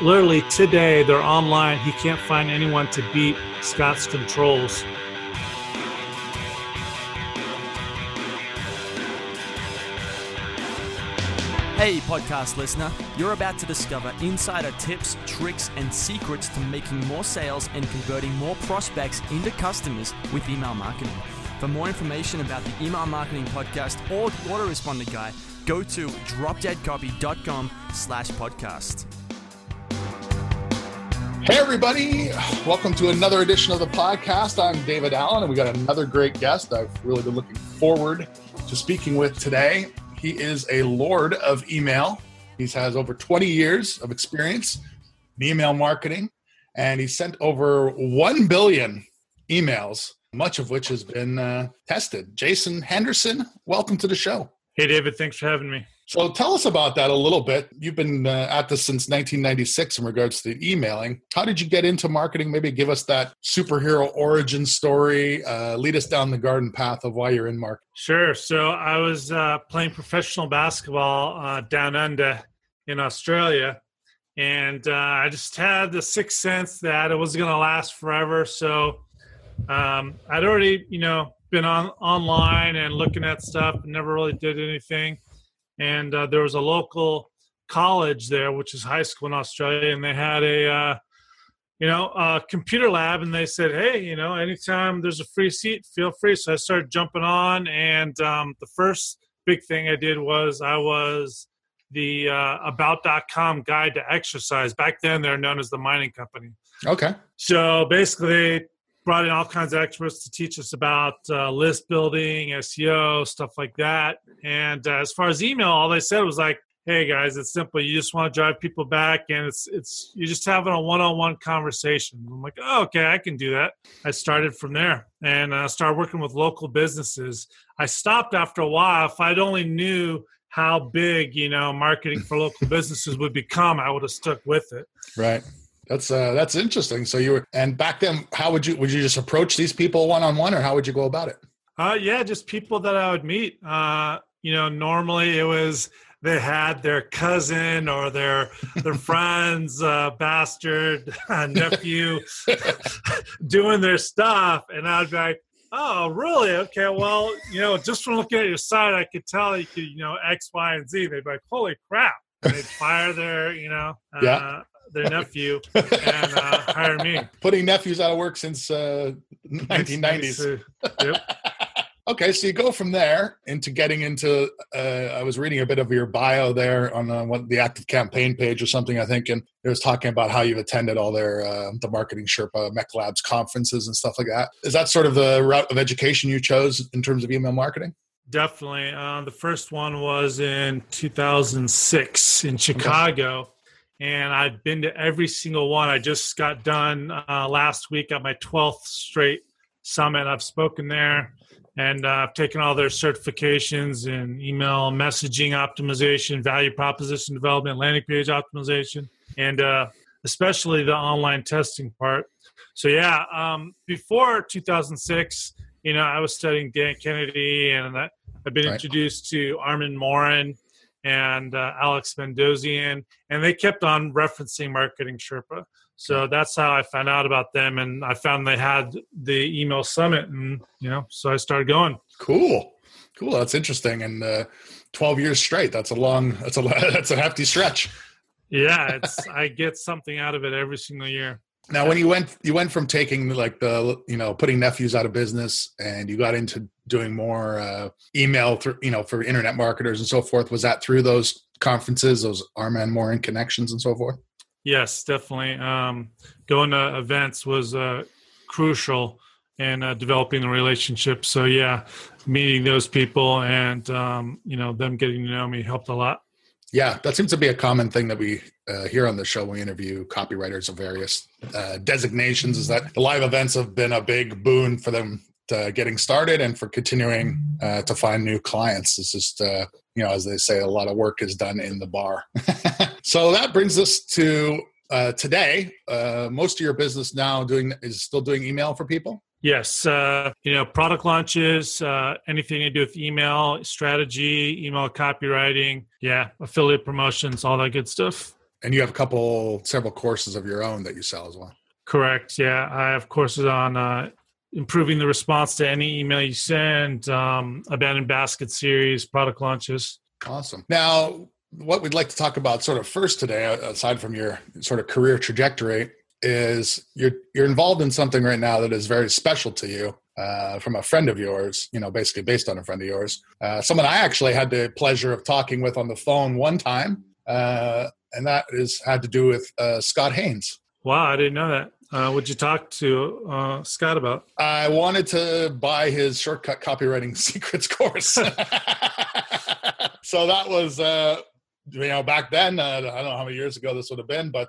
literally today they're online. He can't find anyone to beat Scott's controls. Hey, podcast listener, you're about to discover insider tips, tricks, and secrets to making more sales and converting more prospects into customers with email marketing. For more information about the Email Marketing Podcast or the Autoresponder Guide, go to dropdeadcopy.com slash podcast. Hey, everybody. Welcome to another edition of the podcast. I'm David Allen, and we got another great guest I've really been looking forward to speaking with today. He is a lord of email. He has over 20 years of experience in email marketing, and he sent over 1 billion emails, much of which has been uh, tested. Jason Henderson, welcome to the show. Hey, David. Thanks for having me. So tell us about that a little bit. You've been uh, at this since 1996 in regards to the emailing. How did you get into marketing? Maybe give us that superhero origin story. Uh, lead us down the garden path of why you're in marketing. Sure. So I was uh, playing professional basketball uh, down under in Australia, and uh, I just had the sixth sense that it was going to last forever. So um, I'd already, you know, been on online and looking at stuff, never really did anything and uh, there was a local college there, which is high school in Australia, and they had a uh, you know a computer lab, and they said, hey, you know, anytime there's a free seat, feel free. So I started jumping on, and um, the first big thing I did was I was the uh, about.com guide to exercise. Back then, they're known as the mining company. Okay. So basically, brought in all kinds of experts to teach us about uh, list building, SEO, stuff like that. And uh, as far as email, all they said was like, "Hey guys, it's simple. You just want to drive people back, and it's it's you're just having a one-on-one conversation." I'm like, "Oh, okay, I can do that." I started from there and uh, started working with local businesses. I stopped after a while. If I'd only knew how big you know marketing for local businesses would become, I would have stuck with it. Right. That's uh, that's interesting. So you were, and back then, how would you would you just approach these people one on one, or how would you go about it? Uh, yeah, just people that I would meet. Uh, you know, normally it was they had their cousin or their their friend's uh, bastard nephew doing their stuff, and I'd be like, "Oh, really? Okay, well, you know, just from looking at your site, I could tell you could, you know, X, Y, and Z." They'd be like, "Holy crap!" They'd fire their, you know, yeah their nephew and uh, hire me. Putting nephews out of work since uh, 1990s. yep. okay, so you go from there into getting into. Uh, I was reading a bit of your bio there on uh, what, the ActiveCampaign page or something, I think, and it was talking about how you've attended all their uh, the marketing Sherpa MECLABS conferences and stuff like that. Is that sort of the route of education you chose in terms of email marketing? Definitely. Uh, the first one was in 2006 in Chicago. Okay and I've been to every single one. I just got done uh, last week at my 12th straight summit. I've spoken there and uh, I've taken all their certifications in email messaging optimization, value proposition development, landing page optimization, and uh, especially the online testing part. So, yeah, um, before 2006, you know, I was studying Dan Kennedy and I've been right. introduced to Armand Morin and uh, Alex Mandossian, and they kept on referencing Marketing Sherpa. So that's how I found out about them, and I found they had the email summit, and you know, so I started going. Cool, cool. That's interesting. And uh, twelve years straight. That's a long. That's a that's a hefty stretch. Yeah, it's I get something out of it every single year. Now, when you went, you went from taking like the you know putting nephews out of business, and you got into doing more uh, email through you know for internet marketers and so forth. Was that through those conferences, those Armand Morin connections and so forth? Yes, definitely. Um, going to events was uh, crucial in uh, developing the relationship. So yeah, meeting those people and um, you know them getting to know me helped a lot. Yeah, that seems to be a common thing that we uh, here on the show. We interview copywriters of various uh, designations. Is that the live events have been a big boon for them getting started and for continuing uh, to find new clients. It's just uh, you know, as they say, a lot of work is done in the bar. so that brings us to uh, today. Uh, most of your business now doing is still doing email for people. Yes, uh, you know, product launches, uh, anything to do with email strategy, email copywriting, yeah, affiliate promotions, all that good stuff. And you have a couple, several courses of your own that you sell as well. Correct. Yeah, I have courses on uh, improving the response to any email you send, um, abandoned basket series, product launches. Awesome. Now, what we'd like to talk about sort of first today, aside from your sort of career trajectory, is you're you're involved in something right now that is very special to you uh, from a friend of yours. You know, basically based on a friend of yours, uh, someone I actually had the pleasure of talking with on the phone one time, uh, and that is had to do with uh, Scott Haines. Wow, I didn't know that. Uh, what'd you talk to uh, Scott about? I wanted to buy his shortcut copywriting secrets course. so that was, uh, you know, back then, uh, I don't know how many years ago this would have been, but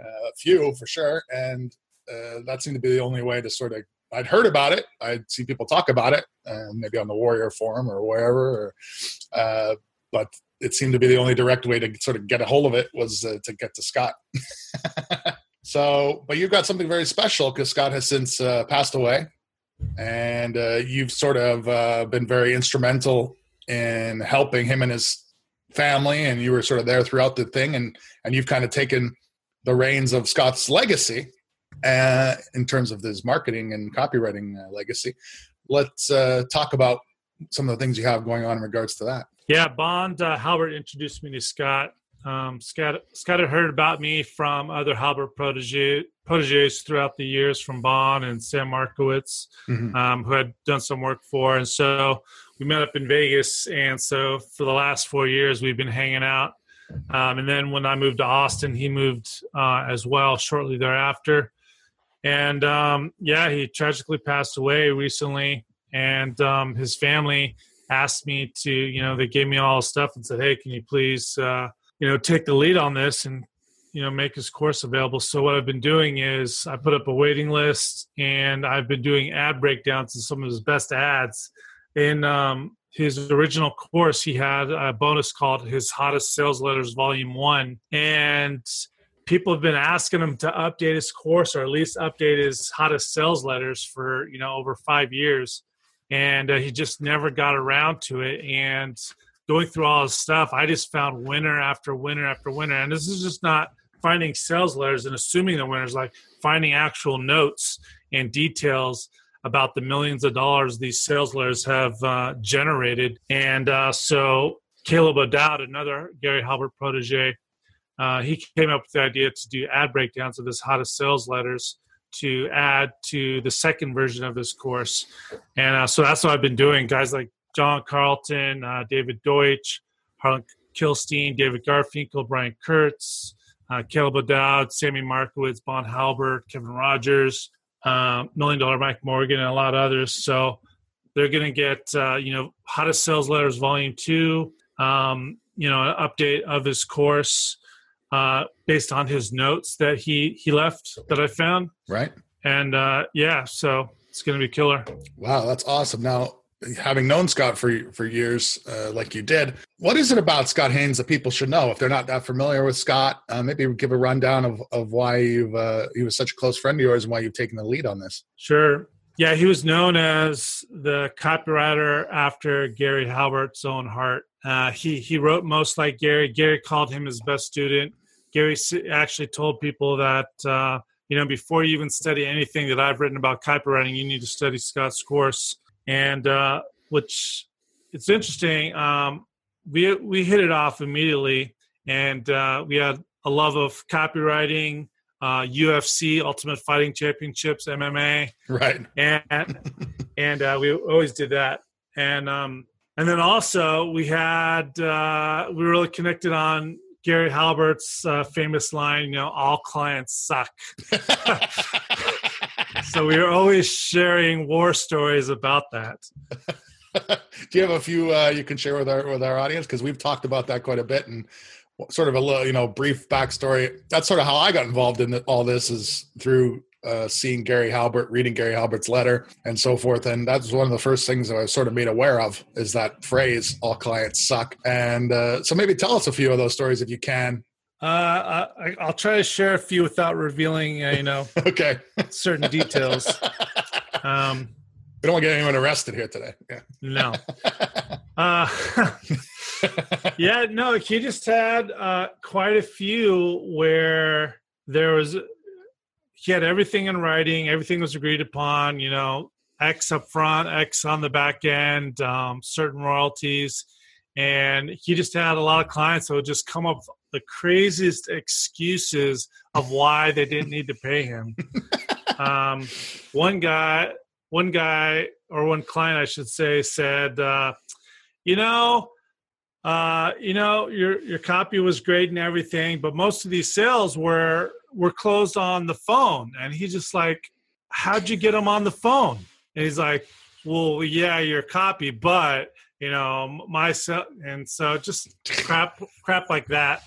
a few for sure. And uh, that seemed to be the only way to sort of, I'd heard about it. I'd see people talk about it, maybe on the Warrior Forum or wherever. Or, but it seemed to be the only direct way to sort of get a hold of it was to get to Scott. So, but you've got something very special because Scott has since uh, passed away, and uh, you've sort of uh, been very instrumental in helping him and his family, and you were sort of there throughout the thing, and and you've kind of taken the reins of Scott's legacy uh, in terms of his marketing and copywriting uh, legacy. Let's uh, talk about some of the things you have going on in regards to that. Yeah, Bond uh, Halbert introduced me to Scott um, Scott, Scott had heard about me from other Halbert protege, proteges throughout the years from Bond and Sam Markowitz, mm-hmm. um, who had done some work for. And so we met up in Vegas. And so for the last four years, we've been hanging out. Um, and then when I moved to Austin, he moved uh, as well shortly thereafter. And um, yeah, he tragically passed away recently. And um, his family asked me to, you know, they gave me all stuff and said, hey, can you please. Uh, you know take the lead on this and you know make his course available so what i've been doing is i put up a waiting list and i've been doing ad breakdowns of some of his best ads in um, his original course he had a bonus called his hottest sales letters volume one. And people have been asking him to update his course or at least update his hottest sales letters for you know over five years. And uh, he just never got around to it. And going through all his stuff, I just found winner after winner after winner. And this is just not finding sales letters and assuming the winners, like finding actual notes and details about the millions of dollars these sales letters have uh, generated. And uh, so Caleb O'Dowd, another Gary Halbert protege, uh, he came up with the idea to do ad breakdowns of his hottest sales letters to add to the second version of his course. And uh, so that's what I've been doing. Guys like John Carlton, uh, David Deutsch, Harlan Kilstein, David Garfinkel, Brian Kurtz, uh, Caleb O'Dowd, Sammy Markowitz, Bond Halbert, Kevin Rogers, uh, Million Dollar Mike Morgan, and a lot of others. So they're going to get, uh, you know, Hottest Sales Letters Volume 2, um, you know, an update of his course uh, based on his notes that he, he left that I found. Right. And uh, yeah, so it's going to be killer. Wow, that's awesome. Now, having known Scott for for years, uh, like you did, what is it about Scott Haines that people should know if they're not that familiar with Scott? Uh, maybe give a rundown of of why you've uh, he was such a close friend of yours and why you've taken the lead on this. Sure. Yeah, he was known as the copywriter after Gary Halbert's own heart. Uh, he he wrote most like Gary. Gary called him his best student. Gary actually told people that uh, you know before you even study anything that I've written about copywriting, you need to study Scott's course and uh, which it's interesting. Um, we we hit it off immediately, and uh, we had a love of copywriting, uh, UFC, Ultimate Fighting Championships, MMA, right? And and uh, we always did that, and um, and then also we had uh, we were really connected on Gary Halbert's uh, famous line, you know, all clients suck. so we were always sharing war stories about that. Do you have a few uh, you can share with our with our audience? Because we've talked about that quite a bit and sort of a little, you know, brief backstory. That's sort of how I got involved in all this is through uh, seeing Gary Halbert, reading Gary Halbert's letter, and so forth. And that's one of the first things that I was sort of made aware of is that phrase, "All clients suck." And uh, so maybe tell us a few of those stories if you can, uh, I, will try to share a few without revealing, uh, you know, okay, certain details. Um, We don't want to get anyone arrested here today. Yeah. No. uh, yeah, no, he just had uh, quite a few where there was, he had everything in writing, everything was agreed upon, you know, X up front, X on the back end, um, certain royalties. And he just had a lot of clients that would just come up with the craziest excuses of why they didn't need to pay him. um, one guy, one guy, or one client, I should say, said, uh, "You know, uh, you know, your your copy was great and everything, but most of these sales were were closed on the phone." And he's just like, "How'd you get them on the phone?" And he's like, "Well, yeah, your copy, but." You know, myself and so just crap, crap like that.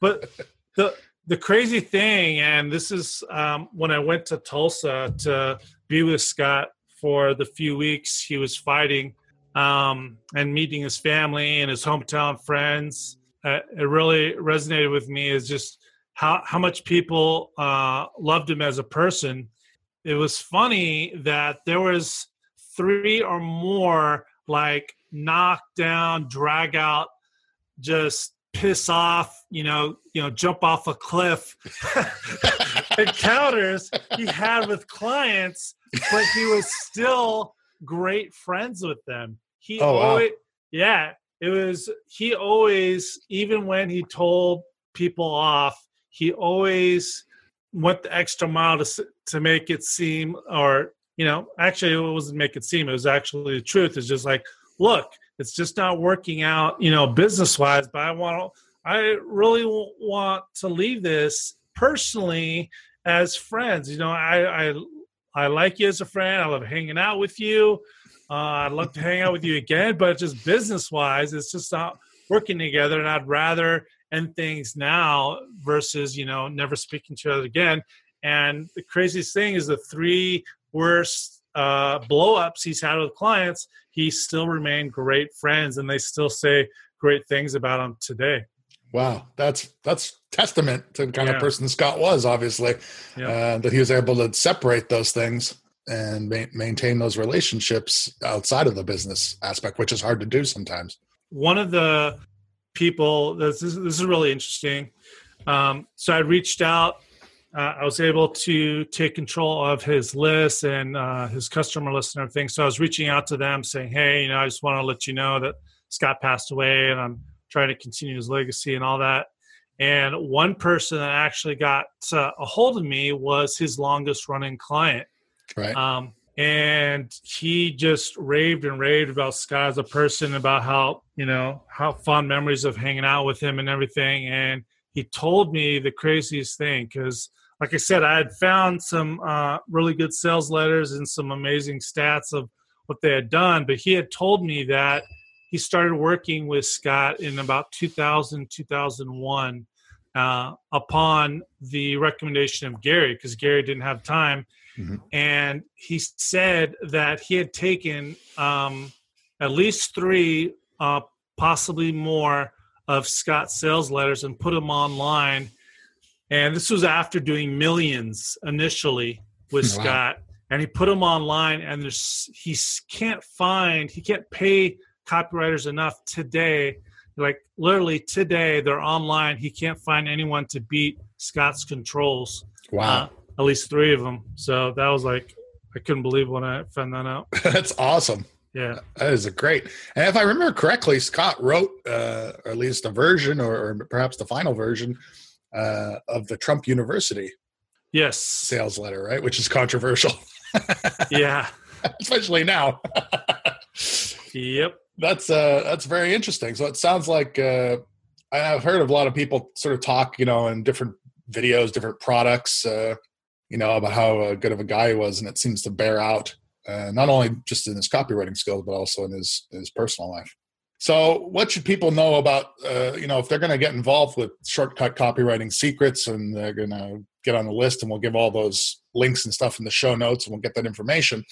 But the the crazy thing, and this is um, when I went to Tulsa to be with Scott for the few weeks he was fighting um, and meeting his family and his hometown friends. Uh, it really resonated with me is just how, how much people uh, loved him as a person. It was funny that there was three or more like knock down, drag out, just piss off, you know, you know, jump off a cliff encounters he had with clients, but he was still great friends with them. He Oh, wow. always, yeah, it was. He always, even when he told people off, he always went the extra mile to to make it seem, or you know, actually, it wasn't make it seem. It was actually the truth. It's just like, look, it's just not working out, you know, business wise. But I want I really want to leave this personally as friends. You know, I, I, I like you as a friend. I love hanging out with you. Uh, I'd love to hang out with you again, but just business wise, it's just not working together. And I'd rather end things now versus, you know, never speaking to each other again. And the craziest thing is the three worst uh, blow ups he's had with clients, he still remain great friends and they still say great things about him today. Wow, that's that's testament to the kind Yeah. of person Scott was. Obviously, Yeah. uh, that he was able to separate those things and ma- maintain those relationships outside of the business aspect, which is hard to do sometimes. one of the people this is, this is really interesting um, so i reached out uh, i was able to take control of his list and uh, his customer list and everything so i was reaching out to them saying hey you know i just want to let you know that scott passed away and i'm trying to continue his legacy and all that and one person that actually got uh, a hold of me was his longest running client Right? um, and he just raved and raved about Scott as a person, about how you know how fond memories of hanging out with him and everything. And he told me the craziest thing because, like I said, I had found some uh, really good sales letters and some amazing stats of what they had done, but he had told me that he started working with Scott in about 2000 2001 uh, upon the recommendation of Gary because Gary didn't have time and he said that he had taken um, at least three, uh, possibly more, of Scott's sales letters and put them online. And this was after doing millions initially with Wow. Scott, and he put them online. And there's he can't find, he can't pay copywriters enough today. Like literally today, they're online. He can't find anyone to beat Scott's controls wow, uh, at least three of them. So that was like, I couldn't believe when I found that out. that's awesome. Yeah. That is a great. And if I remember correctly, Scott wrote, uh, or at least a version, or, or perhaps the final version, uh, of the Trump University Yes. sales letter, right? Which is controversial, Yeah. especially now. Yep. that's uh, that's very interesting. So it sounds like uh, I've heard of a lot of people sort of talk, you know, in different videos, different products, uh, you know, about how uh, good of a guy he was, and it seems to bear out uh, not only just in his copywriting skills, but also in his his personal life. So, what should people know about, uh, you know, if they're going to get involved with shortcut copywriting secrets and they're going to get on the list, and we'll give all those links and stuff in the show notes, and we'll get that information.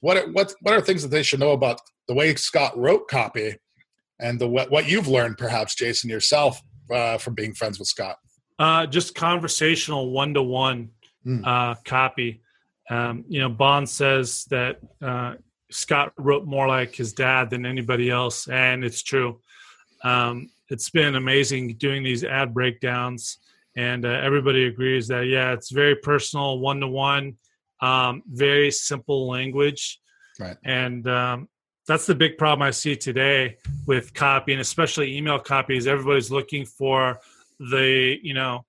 What are, what what are things that they should know about the way Scott wrote copy, and the what, what you've learned, perhaps, Jason yourself, uh, from being friends with Scott? Uh, just conversational one to one copy. Um, you know, Bond says that uh, Scott wrote more like his dad than anybody else, and it's true. Um, it's been amazing doing these ad breakdowns, and uh, everybody agrees that yeah, it's very personal, one to one, very simple language, right? And um, that's the big problem I see today with copy, and especially email copies. Everybody's looking for the you know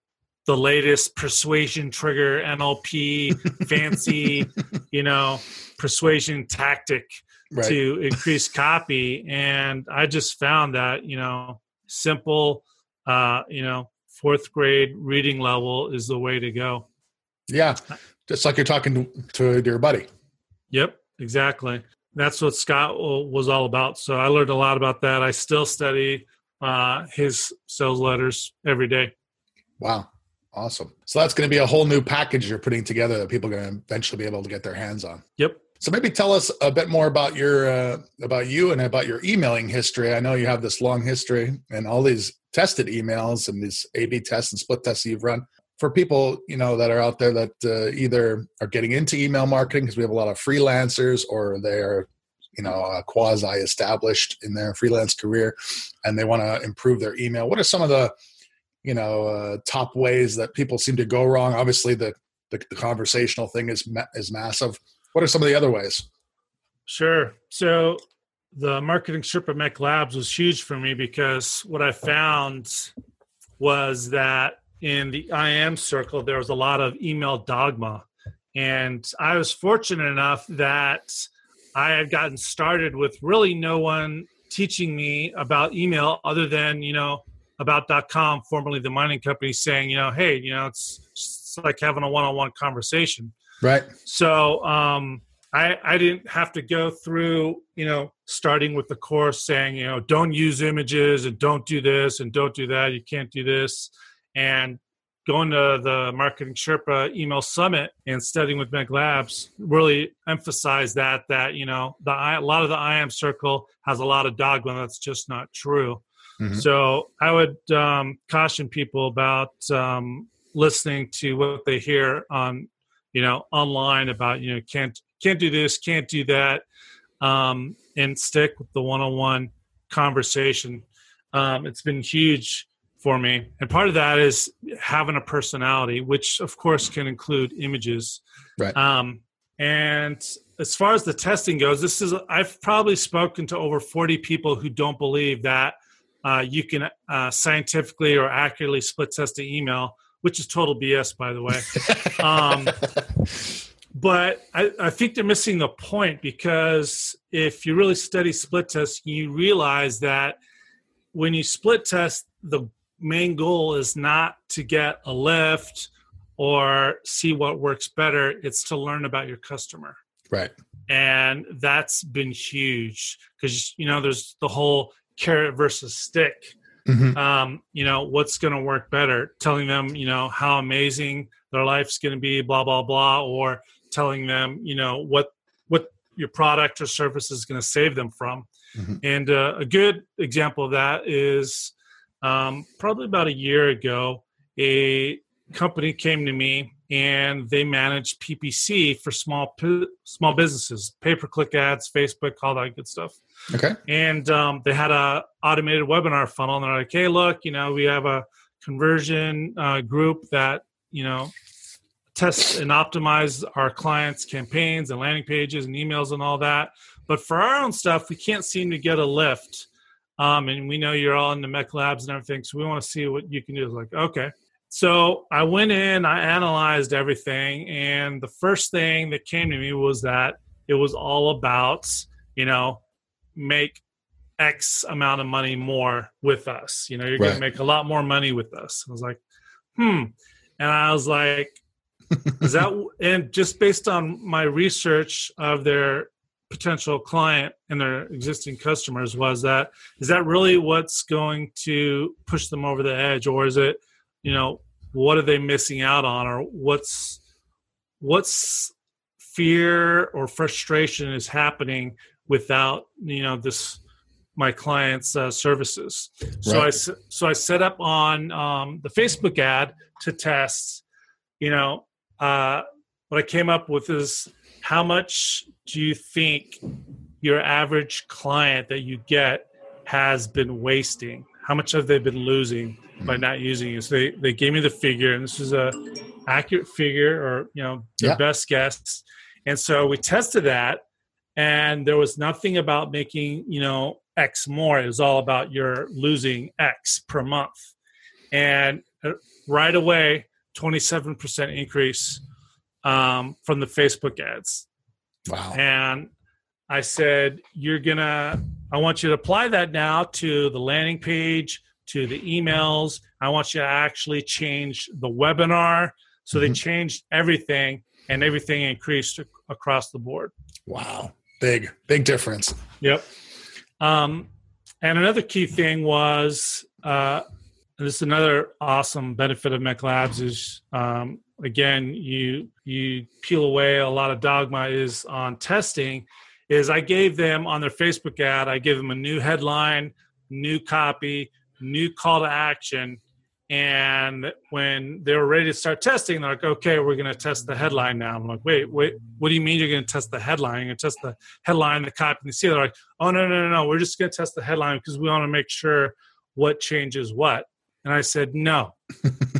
the latest persuasion trigger NLP fancy you know persuasion tactic right. to increase copy. And I just found that you know simple uh you know fourth grade reading level is the way to go. Yeah. Just like you're talking to, to your buddy. Yep exactly. That's what Scott was all about. So I learned a lot about that. I still study uh his sales letters every day. Wow. Awesome. So that's going to be a whole new package you're putting together that people are going to eventually be able to get their hands on. Yep. So maybe tell us a bit more about your uh, about you and about your emailing history. I know you have this long history and all these tested emails and these A/B tests and split tests you've run for people you know that are out there that uh, either are getting into email marketing because we have a lot of freelancers or they're you know uh, quasi established in their freelance career and they want to improve their email. What are some of the you know uh, top ways that people seem to go wrong. Obviously the, the, the conversational thing is ma- is massive. What are some of the other ways? Sure. So the marketing strip at MECLABS was huge for me because what i found was that in the im circle there was a lot of email dogma. And i was fortunate enough that i had gotten started with really no one teaching me about email other than you know about.com, formerly the mining company, saying, you know, hey, you know, it's, it's like having a one-on-one conversation. Right. So um, I, I didn't have to go through, you know, starting with the course saying, you know, don't use images and don't do this and don't do that. You can't do this. And going to the Marketing Sherpa email summit and studying with MECLABS really emphasized that, that, you know, the, a lot of the IM circle has a lot of dogma that's just not true. Mm-hmm. So I would um, caution people about um, listening to what they hear on, you know, online about you know can't can't do this, can't do that, um, and stick with the one-on-one conversation. Um, it's been huge for me, and part of that is having a personality, which of course can include images. Right. Um, and as far as the testing goes, this is I've probably spoken to over 40 people who don't believe that uh, you can uh, scientifically or accurately split test the email, which is total BS, by the way. um, but I, I, think they're missing the point because if you really study split tests, you realize that when you split test, the main goal is not to get a lift or see what works better, it's to learn about your customer. Right. And that's been huge because, you know, there's the whole carrot versus stick. Mm-hmm. Um, you know, what's going to work better? Telling them, you know, how amazing their life's going to be, blah blah blah, or telling them, you know, what what your product or service is going to save them from. Mm-hmm. And uh, a good example of that is um, probably about a year ago, a company came to me and they manage PPC for small small businesses, pay per click ads, Facebook, all that good stuff. Okay. And um, they had a automated webinar funnel, and they're like, "Hey, look, you know, we have a conversion uh, group that you know tests and optimize our clients' campaigns and landing pages and emails and all that. But for our own stuff, we can't seem to get a lift. Um, and we know you're all in the MECLABS and everything, so we want to see what you can do." Like, okay. So I went in, I analyzed everything, and the first thing that came to me was that it was all about, you know, make X amount of money more with us. You know, you're right. going to make a lot more money with us. I was like, hmm. And I was like, is that, and just based on my research of their potential client and their existing customers, was that, is that really what's going to push them over the edge? Or is it, you know what are they missing out on or what's what's fear or frustration is happening without you know this my clients uh, services so i so i set up on um, the facebook ad to test you know uh, what i came up with is how much do you think your average client that you get has been wasting? How much have they been losing by not using you? So they, they gave me the figure, and this is a accurate figure or you know their Yeah. best guess. And so we tested that, and there was nothing about making you know X more. It was all about your losing X per month, and uh, right away, twenty seven percent increase um, from the Facebook ads. Wow. And I said, You're gonna, I want you to apply that now to the landing page, to the emails. I want you to actually change the webinar. So they Mhm. changed everything and everything increased across the board. Wow. Big, big difference. Yep. Um, and another key thing was, uh, this is another awesome benefit of MECLABS is, um, again, you you peel away a lot of dogma is on testing. Is I gave them on their Facebook ad, I gave them a new headline, new copy, new call to action. And when they were ready to start testing, they're like, okay, we're going to test the headline now. I'm like, wait, wait, what do you mean you're going to test the headline? You're going to test the headline, the copy, and the see. They're like, oh, no, no, no, no. We're just going to test the headline because we want to make sure what changes what. And I said, no.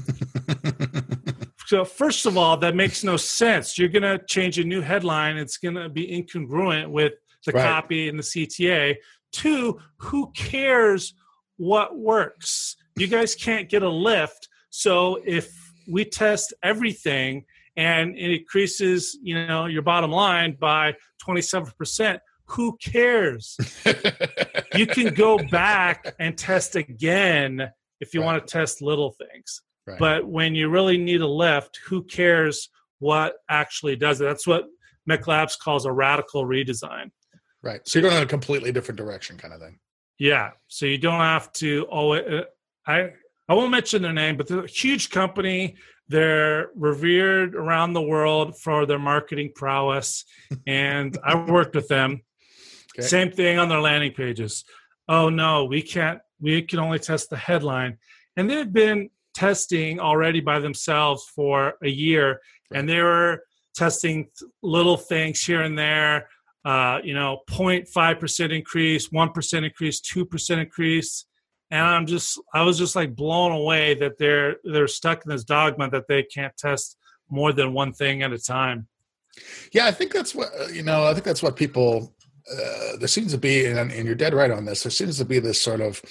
So, first of all, that makes no sense. You're going to change a new headline, it's going to be incongruent with the Right. copy and the CTA. Two, who cares what works? You guys can't get a lift. So, if we test everything and it increases, you know, your bottom line by 27%, who cares? you can go back and test again if you Right. want to test little things. Right. But when you really need a lift, who cares what actually does it? That's what MECLABS calls a radical redesign. right. So you're going in a completely different direction, kind of thing. Yeah, so you don't have to always. Uh, I I won't mention their name, but they're a huge company. They're revered around the world for their marketing prowess, and I worked with them. Okay. Same thing on their landing pages. Oh no, we can't. We can only test the headline, and they've been testing already by themselves for a year, and they were testing little things here and there uh, you know, 0.5% increase, 1% increase, 2% increase. And I'm just, I was just like blown away that they're, they're stuck in this dogma that they can't test more than one thing at a time. Yeah, I think that's what uh, you know. I think that's what people. Uh, there seems to be, and, and you're dead right on this. There seems to be this sort of.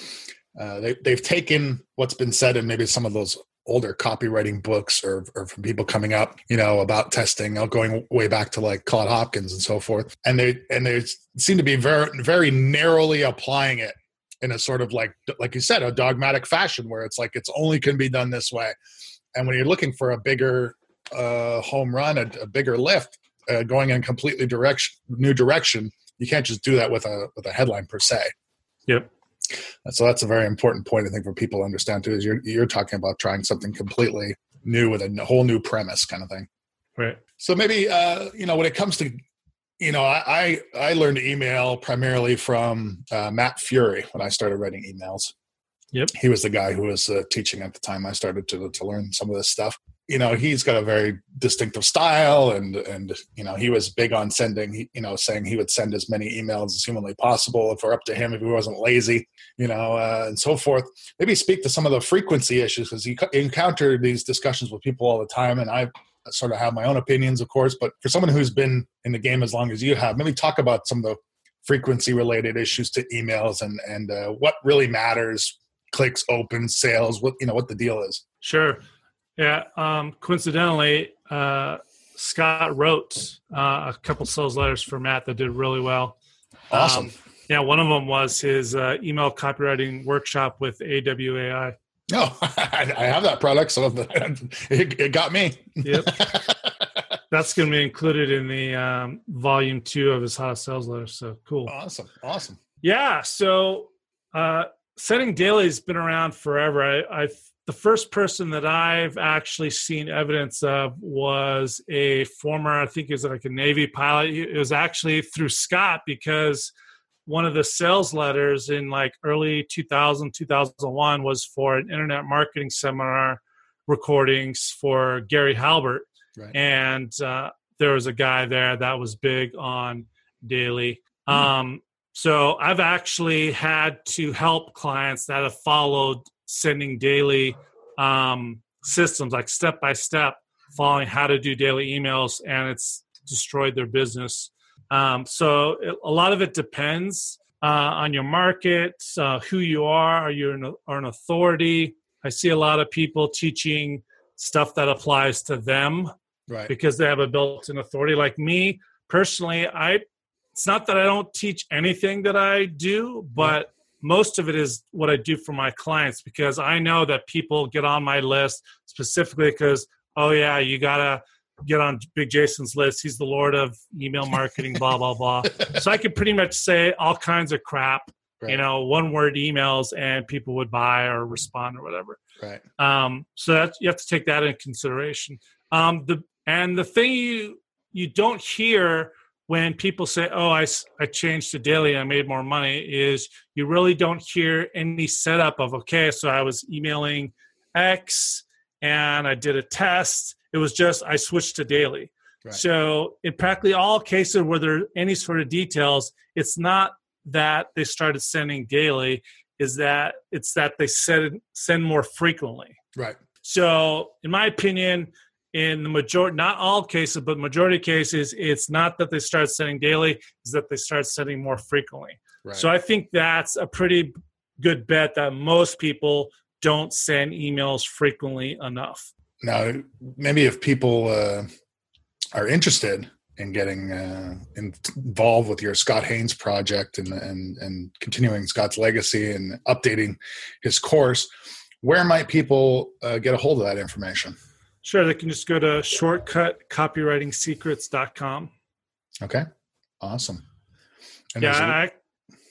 Uh, they they've taken what's been said in maybe some of those older copywriting books or or from people coming up, you know, about testing, uh, going way back to like Claude Hopkins and so forth, and they and they seem to be very very narrowly applying it in a sort of like like you said a dogmatic fashion where it's like it's only can be done this way, and when you're looking for a bigger uh, home run, a, a bigger lift, uh, going in completely direction, new direction. You can't just do that with a with a headline per se. Yep. So that's a very important point I think for people to understand too. Is you're you're talking about trying something completely new with a whole new premise, kind of thing. Right. So maybe uh, you know when it comes to you know I I, I learned email primarily from uh, Matt Furey when I started writing emails. Yep. He was the guy who was uh, teaching at the time I started to to learn some of this stuff. You know, he's got a very distinctive style, and and you know he was big on sending. You know, saying he would send as many emails as humanly possible if we're up to him, if he wasn't lazy. You know, uh, and so forth. Maybe speak to some of the frequency issues because you co- encounter these discussions with people all the time, and I sort of have my own opinions, of course. But for someone who's been in the game as long as you have, maybe talk about some of the frequency related issues to emails and and uh, what really matters clicks opens sales what you know what the deal is Sure. Yeah. Um, coincidentally, uh, Scott wrote uh, a couple sales letters for Matt that did really well. awesome Um, yeah, one of them was his uh, email copywriting workshop with AWAI. no I, I have that product so it, it got me Yep. That's going to be included in the um, volume two of his hot sales letter. So cool. awesome awesome Yeah. So uh, setting daily has been around forever. I, I the first person that I've actually seen evidence of was a former, I think he was like a Navy pilot. It was actually through Scott because one of the sales letters in like early 2000, 2001 was for an internet marketing seminar recordings for Gary Halbert. Right. And uh, there was a guy there that was big on daily. Um, so I've actually had to help clients that have followed sending daily um, systems, like step by step, following how to do daily emails, and it's destroyed their business. Um, so it, a lot of it depends uh, on your market, uh, who you are. Are you an, are an authority? I see a lot of people teaching stuff that applies to them Right. because they have a built-in authority. Like me personally, I it's not that I don't teach anything that I do, but most of it is what I do for my clients because I know that people get on my list specifically because oh yeah, you gotta get on Big Jason's list. He's the lord of email marketing, blah blah blah. So I could pretty much say all kinds of crap, Right. you know, one word emails, and people would buy or respond or whatever. Right. Um, so that you have to take that into consideration. Um, the and the thing you you don't hear when people say, "Oh, I, I changed to daily, I made more money," is you really don't hear any setup of okay, so I was emailing X and I did a test. It was just I switched to daily. Right. So in practically all cases where there are any sort of details, it's not that they started sending daily, is that it's that they send send more frequently. Right. So, in my opinion, in the majority, not all cases, but majority of cases, it's not that they start sending daily, is that they start sending more frequently. Right. So, I think that's a pretty good bet that most people don't send emails frequently enough. now, maybe if people uh, are interested in getting uh, involved with your Scott Haines project and, and and continuing Scott's legacy and updating his course, where might people uh, get a hold of that information? Sure, they can just go to shortcutcopywritingsecrets.com. Okay, awesome. And Yeah, a, I,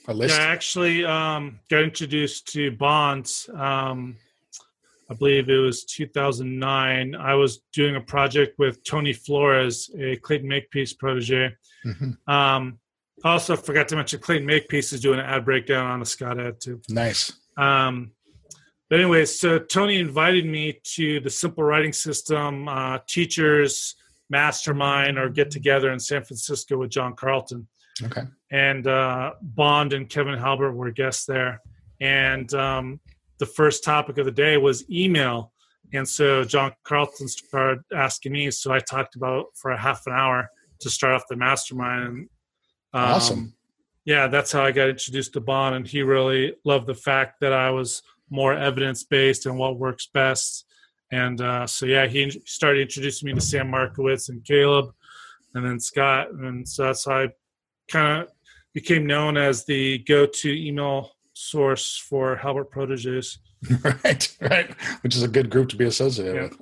a. Yeah, I actually um, got introduced to bonds. Um, I believe it was 2009. I was doing a project with Tony Flores, a Clayton Makepeace protege. Mhm. Um, also, forgot to mention Clayton Makepeace is doing an ad breakdown on a Scott ad too. Nice. Um, but anyway, so Tony invited me to the Simple Writing System uh, teachers mastermind or get together in San Francisco with John Carlton Okay. and uh, Bond and Kevin Halbert were guests there. And um, the first topic of the day was email. And so John Carlton started asking me. So I talked about for a half an hour to start off the mastermind. Um, Awesome. Yeah, that's how I got introduced to Bond. And he really loved the fact that I was more evidence based and what works best. And uh, so, yeah, he started introducing me to Sam Markowitz and Caleb and then Scott. And so that's how I kind of became known as the go-to email source for Halbert proteges. right. Right. Which is a good group to be associated Yeah. with.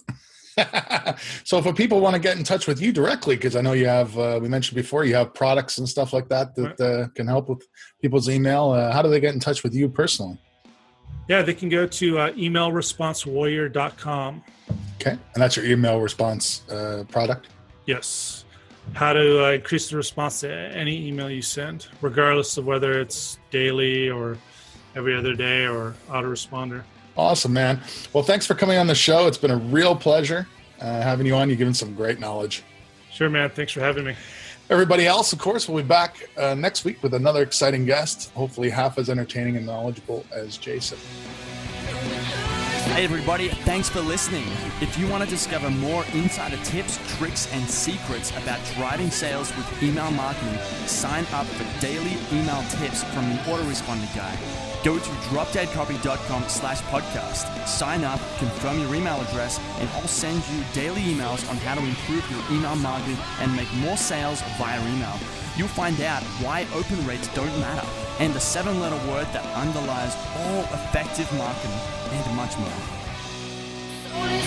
so, if people want to get in touch with you directly, because I know you have, uh, we mentioned before, you have products and stuff like that that uh, can help with people's email. Uh, how do they get in touch with you personally? Yeah, they can go to uh, emailresponsewarrior.com. Okay. And that's your email response uh, product. Yes. How to uh, increase the response to any email you send, regardless of whether it's daily or every other day or autoresponder. Awesome, man. Well, thanks for coming on the show. It's been a real pleasure uh, having you on. You've given some great knowledge. Sure, man. Thanks for having me. Everybody else, of course, we'll be back uh, next week with another exciting guest, hopefully half as entertaining and knowledgeable as Jason. Hey everybody, thanks for listening. If you want to discover more insider tips, tricks, and secrets about driving sales with email marketing, sign up for daily email tips from the autoresponder guy. Go to dropdeadcopy.com slash podcast, sign up, confirm your email address, and I'll send you daily emails on how to improve your email marketing and make more sales via email. You'll find out why open rates don't matter and the seven letter word that underlies all effective marketing and much more.